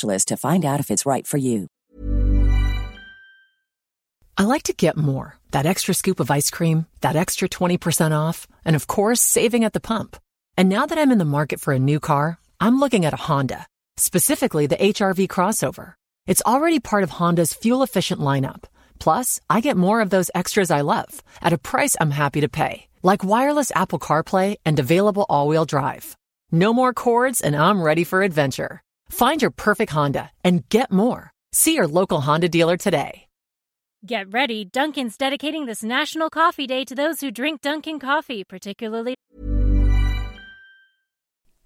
to find out if it's right for you. I like to get more. That extra scoop of ice cream, that extra 20% off, and of course, saving at the pump. And now that I'm in the market for a new car, I'm looking at a Honda, specifically the HRV crossover. It's already part of Honda's fuel efficient lineup. Plus, I get more of those extras I love at a price I'm happy to pay, like wireless Apple CarPlay and available all wheel drive. No more cords, and I'm ready for adventure. Find your perfect Honda and get more. See your local Honda dealer today. Get ready, Dunkin's dedicating this National Coffee Day to those who drink Dunkin' coffee, particularly.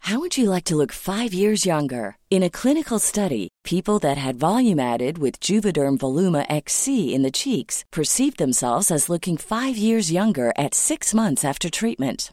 How would you like to look five years younger? In a clinical study, people that had volume added with Juvederm Voluma XC in the cheeks perceived themselves as looking five years younger at six months after treatment.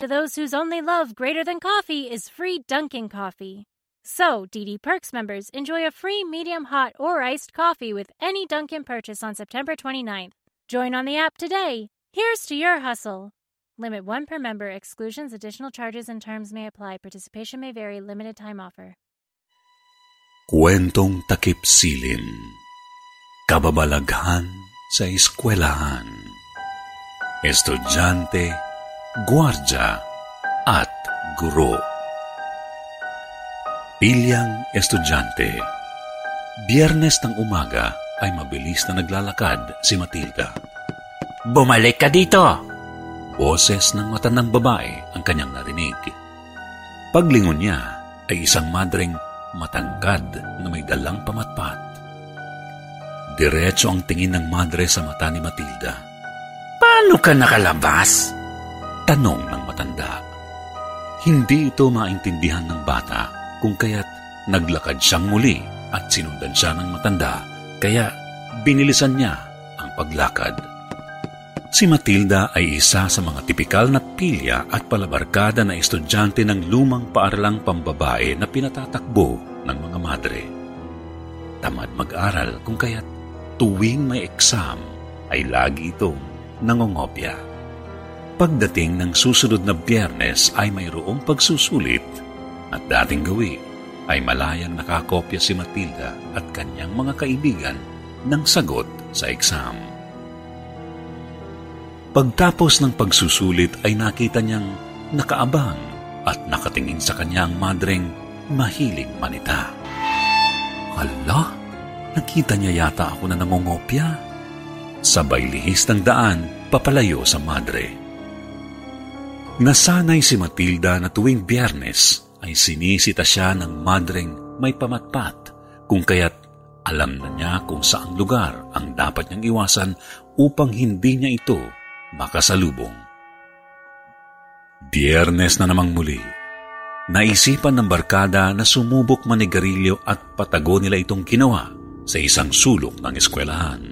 To those whose only love greater than coffee is free Dunkin' coffee. So, DD Perks members enjoy a free medium hot or iced coffee with any Dunkin' purchase on September 29th. Join on the app today. Here's to your hustle. Limit one per member. Exclusions, additional charges, and terms may apply. Participation may vary. Limited time offer. Kwentong takip silim. Kababalaghan sa eskwelahan. Estudyante, gwardya, at guro. Pilyang estudyante. Biyernes ng umaga ay mabilis na naglalakad si Matilda. Bumalik ka dito! Boses ng matandang babae ang kanyang narinig. Paglingon niya ay isang madreng matangkad na may dalang pamatpat. Diretso ang tingin ng madre sa mata ni Matilda. Paano ka nakalabas? Tanong ng matanda. Hindi ito maintindihan ng bata kung kaya't naglakad siyang muli at sinundan siya ng matanda kaya binilisan niya ang paglakad. Si Matilda ay isa sa mga tipikal na pilya at palabarkada na estudyante ng lumang paaralang pambabae na pinatatakbo ng mga madre. Tamad mag-aral kung kaya't tuwing may exam ay lagi itong nangongopya. Pagdating ng susunod na biyernes ay mayroong pagsusulit at dating gawi ay malayang nakakopya si Matilda at kanyang mga kaibigan ng sagot sa exam. Pagtapos ng pagsusulit ay nakita niyang nakaabang at nakatingin sa kanya ang madreng mahilig manita. Hala, nakita niya yata ako na nangongopya. Sabay lihis ng daan, papalayo sa madre. Nasanay si Matilda na tuwing biyernes ay sinisita siya ng madreng may pamatpat kung kaya't alam na niya kung saang lugar ang dapat niyang iwasan upang hindi niya ito makasalubong. Biyernes na namang muli, naisipan ng barkada na sumubok manigarilyo at patago nila itong ginawa sa isang sulok ng eskwelahan.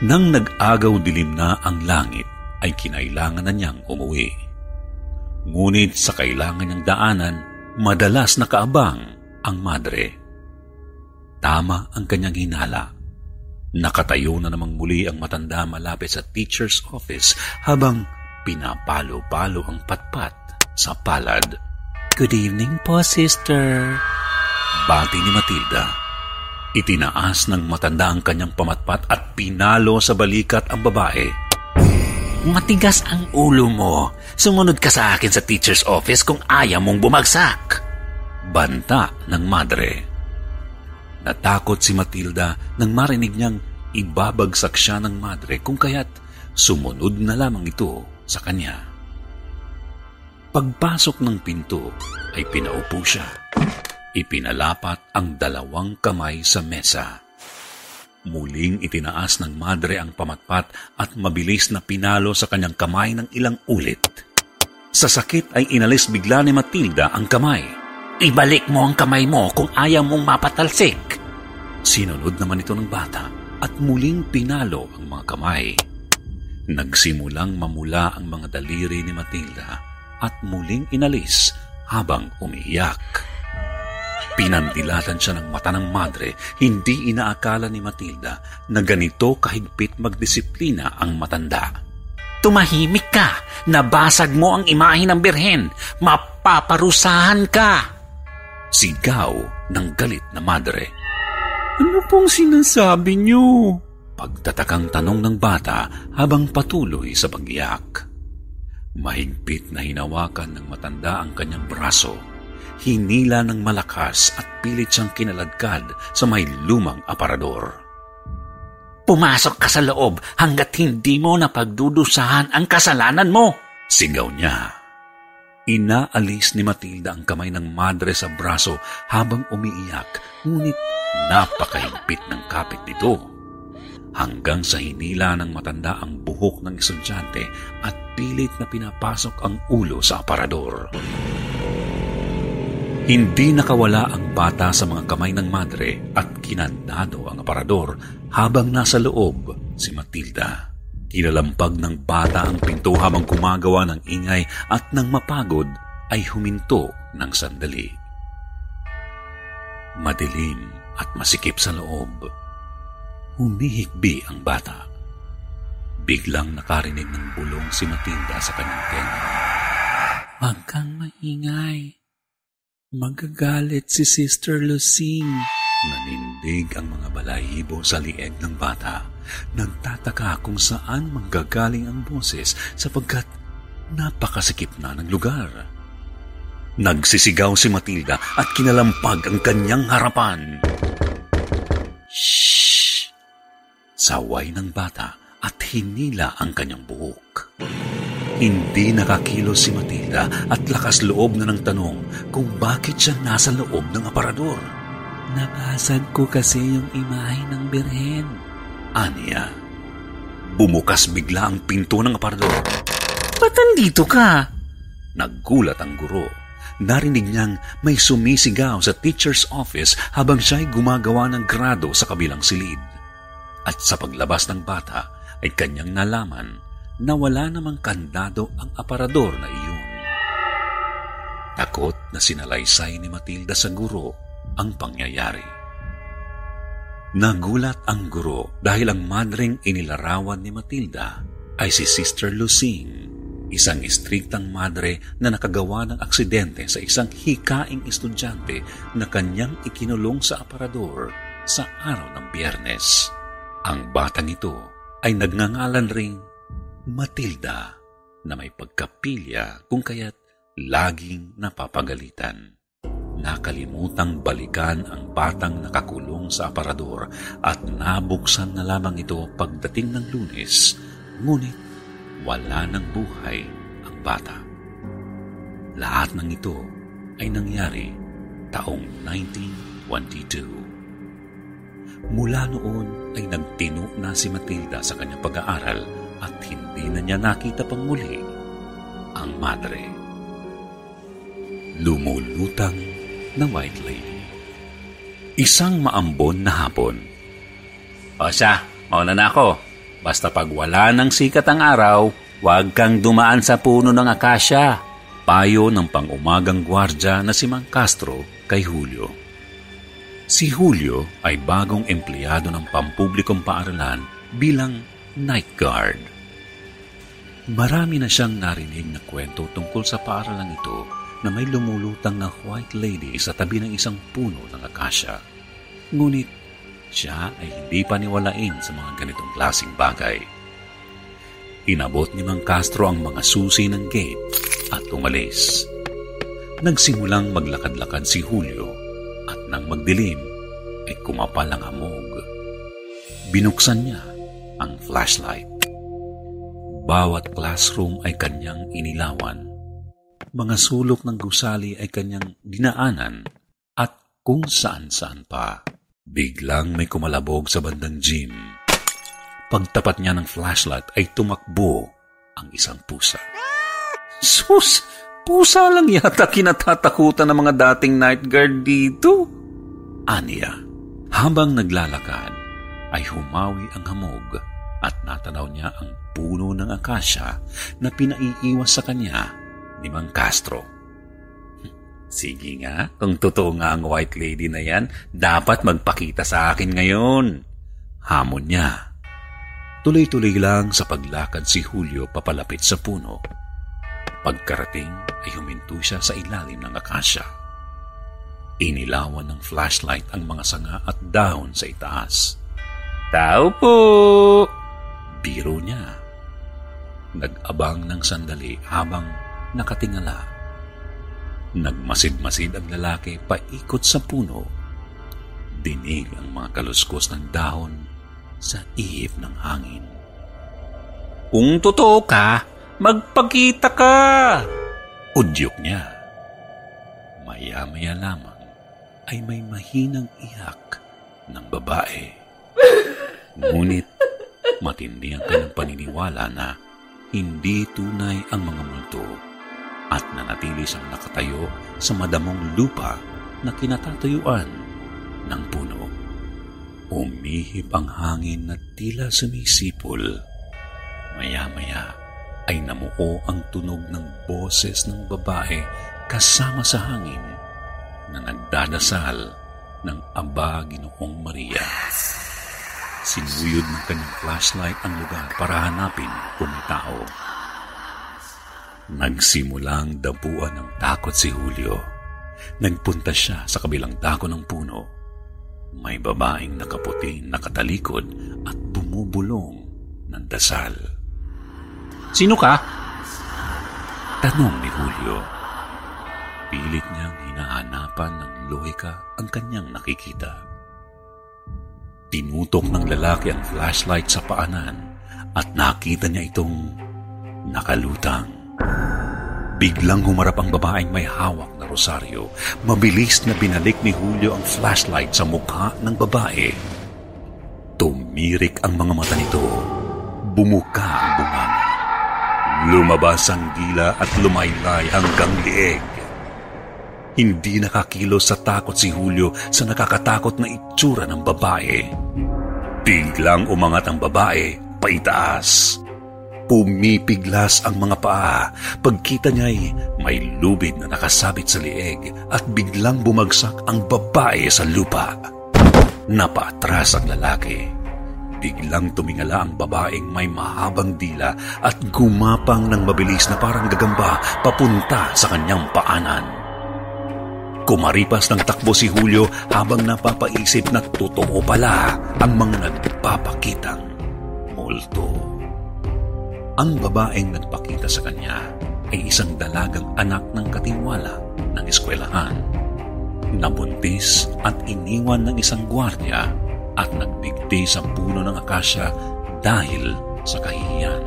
Nang nag-agaw dilim na ang langit, ay kinailangan na niyang umuwi. Ngunit sa kailangan niyang daanan, madalas nakaabang ang madre. Tama ang kanyang hinala. Nakatayo na namang muli ang matanda malapit sa teacher's office habang pinapalo-palo ang patpat sa palad. Good evening po, sister. Bati ni Matilda. Itinaas ng matanda ang kanyang pamatpat at pinalo sa balikat ang babae. Matigas ang ulo mo. Sumunod ka sa akin sa teacher's office kung ayaw mong bumagsak. Banta ng madre. Natakot si Matilda nang marinig niyang ibabagsak siya ng madre kung kaya't sumunod na lamang ito sa kanya. Pagpasok ng pinto ay pinaupo siya. Ipinalapat ang dalawang kamay sa mesa. Muling itinaas ng madre ang pamatpat at mabilis na pinalo sa kanyang kamay ng ilang ulit. Sa sakit ay inalis bigla ni Matilda ang kamay. Ibalik mo ang kamay mo kung ayaw mong mapatalsik. Sinunod naman ito ng bata at muling pinalo ang mga kamay. Nagsimulang mamula ang mga daliri ni Matilda at muling inalis habang umiiyak. Pinandilatan siya ng mata ng madre, hindi inaakala ni Matilda na ganito kahigpit magdisiplina ang matanda. Tumahimik ka! Nabasag mo ang imahe ng birhen! Mapaparusahan ka! Sigaw ng galit na madre. Ano pong sinasabi niyo? Pagtatakang tanong ng bata habang patuloy sa pag-iyak. Mahigpit na hinawakan ng matanda ang kanyang braso hinila ng malakas at pilit siyang kinaladkad sa may lumang aparador. Pumasok ka sa loob hanggat hindi mo napagdudusahan ang kasalanan mo! Sigaw niya. Inaalis ni Matilda ang kamay ng madre sa braso habang umiiyak, ngunit napakahigpit ng kapit nito. Hanggang sa hinila ng matanda ang buhok ng estudyante at pilit na pinapasok ang ulo sa aparador. Hindi nakawala ang bata sa mga kamay ng madre at kinandado ang aparador habang nasa loob si Matilda. Kinalampag ng bata ang pinto habang gumagawa ng ingay at nang mapagod ay huminto ng sandali. Madilim at masikip sa loob. Humihikbi ang bata. Biglang nakarinig ng bulong si Matilda sa kanyang tenga. Huwag kang maingay. Magagalit si Sister Lucing. Nanindig ang mga balahibo sa lieg ng bata. Nagtataka kung saan manggagaling ang boses sapagkat napakasikip na ng lugar. Nagsisigaw si Matilda at kinalampag ang kanyang harapan. Shh! Saway ng bata at hinila ang kanyang buhok. Hindi nakakilos si Matilda at lakas loob na ng tanong kung bakit siya nasa loob ng aparador. Nabasag ko kasi yung imahe ng birhen. Aniya. Bumukas bigla ang pinto ng aparador. Ba't nandito ka? Naggulat ang guro. Narinig niyang may sumisigaw sa teacher's office habang siya'y gumagawa ng grado sa kabilang silid. At sa paglabas ng bata ay kanyang nalaman na wala namang kandado ang aparador na iyon. Takot na sinalaysay ni Matilda sa guro ang pangyayari. Nagulat ang guro dahil ang madring inilarawan ni Matilda ay si Sister Lucing, isang istriktang madre na nakagawa ng aksidente sa isang hikaing estudyante na kanyang ikinulong sa aparador sa araw ng biyernes. Ang batang ito ay nagngangalan ring Matilda na may pagkapilya kung kaya't laging napapagalitan. Nakalimutang balikan ang batang nakakulong sa aparador at nabuksan na lamang ito pagdating ng lunes, ngunit wala ng buhay ang bata. Lahat ng ito ay nangyari taong 1922. Mula noon ay nagtino na si Matilda sa kanyang pag-aaral at hindi na niya nakita pang muli ang madre. Lumulutang na White Lady. Isang maambon na hapon. O siya, mauna na ako. Basta pag wala ng sikat ang araw, huwag kang dumaan sa puno ng akasya. Payo ng pangumagang gwardya na si Mang Castro kay Julio. Si Julio ay bagong empleyado ng pampublikong paaralan bilang night guard. Marami na siyang narinig na kwento tungkol sa paaralan ito na may lumulutang na white lady sa tabi ng isang puno ng akasya. Ngunit siya ay hindi paniwalain sa mga ganitong klasing bagay. Inabot ni Mang Castro ang mga susi ng gate at umalis. Nagsimulang maglakad-lakad si Julio at nang magdilim ay kumapal ang hamog. Binuksan niya ang flashlight. Bawat classroom ay kanyang inilawan mga sulok ng gusali ay kanyang dinaanan at kung saan-saan pa. Biglang may kumalabog sa bandang gym. Pagtapat niya ng flashlight ay tumakbo ang isang pusa. Sus! Pusa lang yata kinatatakutan ng mga dating night guard dito. Aniya, habang naglalakad, ay humawi ang hamog at natanaw niya ang puno ng akasya na pinaiiwas sa kanya ni Mang Castro. Sige nga, kung totoo nga ang white lady na yan, dapat magpakita sa akin ngayon. Hamon niya. Tuloy-tuloy lang sa paglakad si Julio papalapit sa puno. Pagkarating ay huminto siya sa ilalim ng akasya. Inilawan ng flashlight ang mga sanga at dahon sa itaas. Tao po! Biro niya. Nag-abang ng sandali habang nakatingala. Nagmasid-masid ang lalaki paikot sa puno. Dinig ang mga kaluskos ng dahon sa ihip ng hangin. Kung totoo ka, magpakita ka! Udyok niya. Maya-maya lamang ay may mahinang iyak ng babae. Ngunit matindi ang kanyang paniniwala na hindi tunay ang mga multo at nanatili siyang nakatayo sa madamong lupa na kinatatayuan ng puno. Umihip ang hangin na tila sumisipol. Maya-maya ay namuo ang tunog ng boses ng babae kasama sa hangin na nagdadasal ng Aba Ginoong Maria. Sinuyod ng kanyang flashlight ang lugar para hanapin kung tao. Nagsimulang dapuan ng takot si Julio. Nagpunta siya sa kabilang dako ng puno. May babaeng nakaputi, nakatalikod at bumubulong ng dasal. Sino ka? Tanong ni Julio. Pilit niyang hinahanapan ng lohika ang kanyang nakikita. Tinutok ng lalaki ang flashlight sa paanan at nakita niya itong nakalutang. Biglang humarap ang babaeng may hawak na rosaryo. Mabilis na binalik ni Julio ang flashlight sa mukha ng babae. Tumirik ang mga mata nito. Bumuka ang bunganga. Lumabas ang dila at lumaylay hanggang lieg. Hindi nakakilos sa takot si Julio sa nakakatakot na itsura ng babae. Biglang umangat ang babae paitaas. Pumipiglas ang mga paa. Pagkita niya'y may lubid na nakasabit sa lieg at biglang bumagsak ang babae sa lupa. Napatras ang lalaki. Biglang tumingala ang babaeng may mahabang dila at gumapang ng mabilis na parang gagamba papunta sa kanyang paanan. Kumaripas ng takbo si Julio habang napapaisip na totoo pala ang mga nagpapakitang multo. Ang babaeng nagpakita sa kanya ay isang dalagang anak ng katiwala ng eskwelahan. Nabuntis at iniwan ng isang gwardya at nagbigti sa puno ng akasya dahil sa kahihiyan.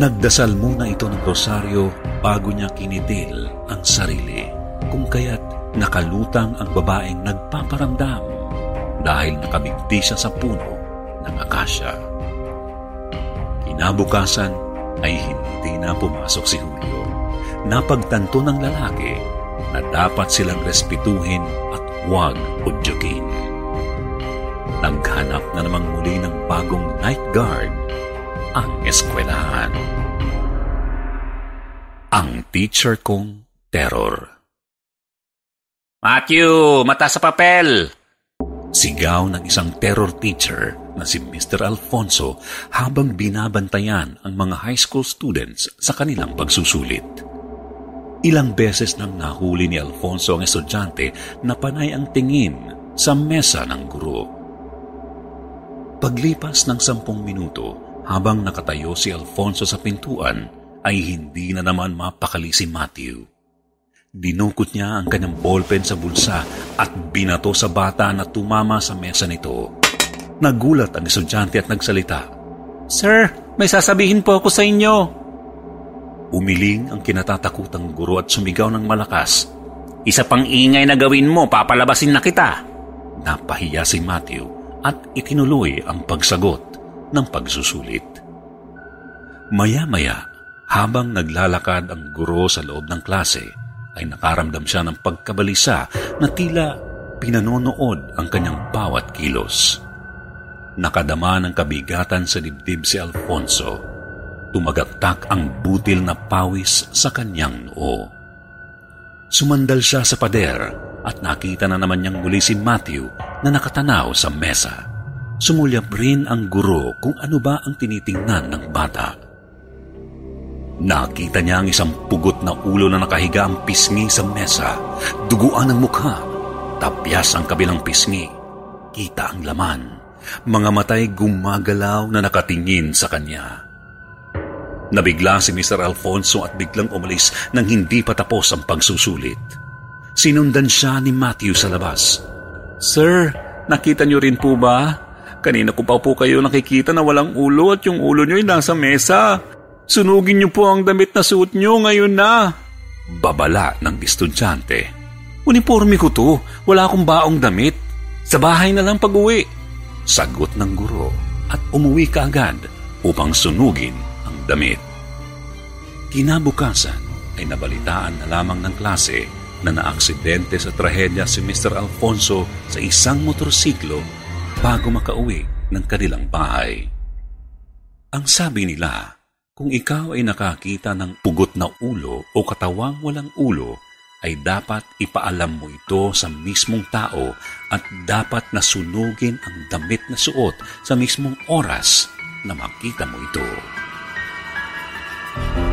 Nagdasal muna ito ng rosaryo bago niya kinitil ang sarili kung kaya't nakalutang ang babaeng nagpaparamdam dahil nakabigti siya sa puno ng akasya. Kinabukasan ay hindi na pumasok si Julio. Napagtanto ng lalaki na dapat silang respetuhin at huwag udyugin. Naghanap na namang muli ng bagong night guard ang eskwelahan. Ang teacher kong terror. Matthew, mata sa papel! Sigaw ng isang terror teacher na si Mr. Alfonso habang binabantayan ang mga high school students sa kanilang pagsusulit. Ilang beses nang nahuli ni Alfonso ang estudyante na panay ang tingin sa mesa ng guro. Paglipas ng sampung minuto, habang nakatayo si Alfonso sa pintuan, ay hindi na naman mapakali si Matthew. Dinukot niya ang kanyang ballpen sa bulsa at binato sa bata na tumama sa mesa nito. Nagulat ang estudyante at nagsalita. Sir, may sasabihin po ako sa inyo. Umiling ang kinatatakutang guro at sumigaw ng malakas. Isa pang ingay na gawin mo, papalabasin na kita. Napahiya si Matthew at itinuloy ang pagsagot ng pagsusulit. Maya-maya, habang naglalakad ang guro sa loob ng klase, ay nakaramdam siya ng pagkabalisa na tila pinanonood ang kanyang bawat kilos. Nakadama ng kabigatan sa dibdib si Alfonso. Tumagaktak ang butil na pawis sa kanyang noo. Sumandal siya sa pader at nakita na naman niyang muli si Matthew na nakatanaw sa mesa. Sumulyap rin ang guro kung ano ba ang tinitingnan ng bata. Nakita niya ang isang pugot na ulo na nakahiga ang pisngi sa mesa. Duguan ang mukha. Tapyas ang kabilang pisngi. Kita ang laman. Mga matay gumagalaw na nakatingin sa kanya. Nabigla si Mr. Alfonso at biglang umalis nang hindi pa tapos ang pagsusulit. Sinundan siya ni Matthew sa labas. Sir, nakita niyo rin po ba? Kanina ko pa po kayo nakikita na walang ulo at yung ulo niyo ay nasa mesa. Sunugin niyo po ang damit na suot niyo ngayon na. Babala ng estudyante. Uniforme ko to. Wala akong baong damit. Sa bahay na lang pag-uwi. Sagot ng guro at umuwi ka agad upang sunugin ang damit. Kinabukasan ay nabalitaan na lamang ng klase na naaksidente sa trahedya si Mr. Alfonso sa isang motorsiklo bago makauwi ng kanilang bahay. Ang sabi nila, kung ikaw ay nakakita ng pugot na ulo o katawang walang ulo, ay dapat ipaalam mo ito sa mismong tao at dapat nasunugin ang damit na suot sa mismong oras na makita mo ito. I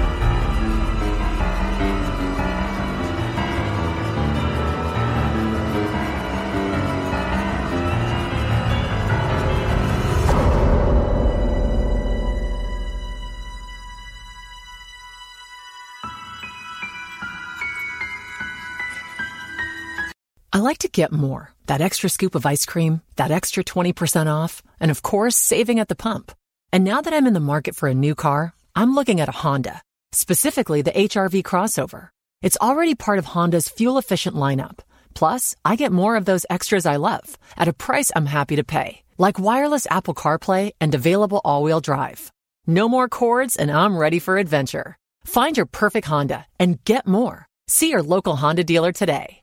like to get more that extra scoop of ice cream, that extra 20% off, and of course, saving at the pump. And now that I'm in the market for a new car, I'm looking at a Honda, specifically the HRV crossover. It's already part of Honda's fuel efficient lineup. Plus, I get more of those extras I love at a price I'm happy to pay, like wireless Apple CarPlay and available all wheel drive. No more cords, and I'm ready for adventure. Find your perfect Honda and get more. See your local Honda dealer today.